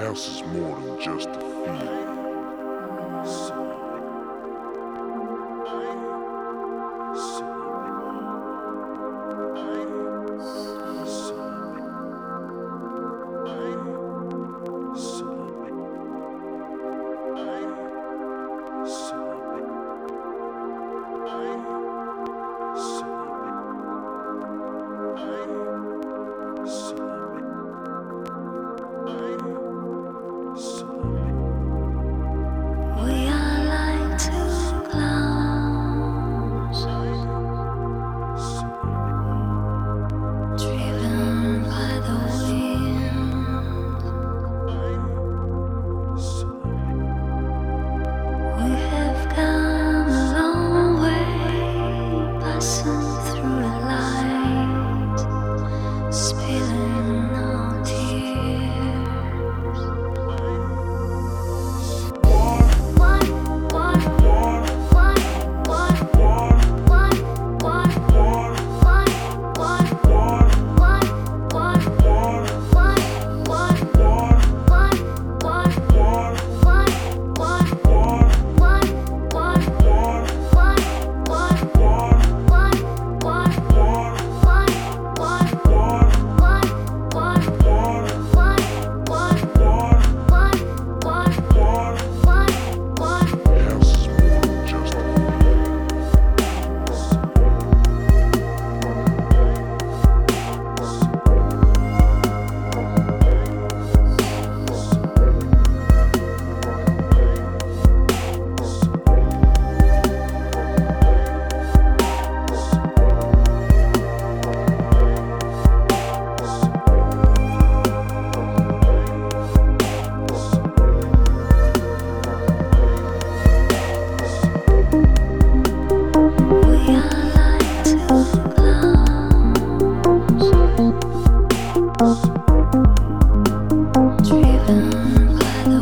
house is more than just a feel.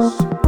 Dios.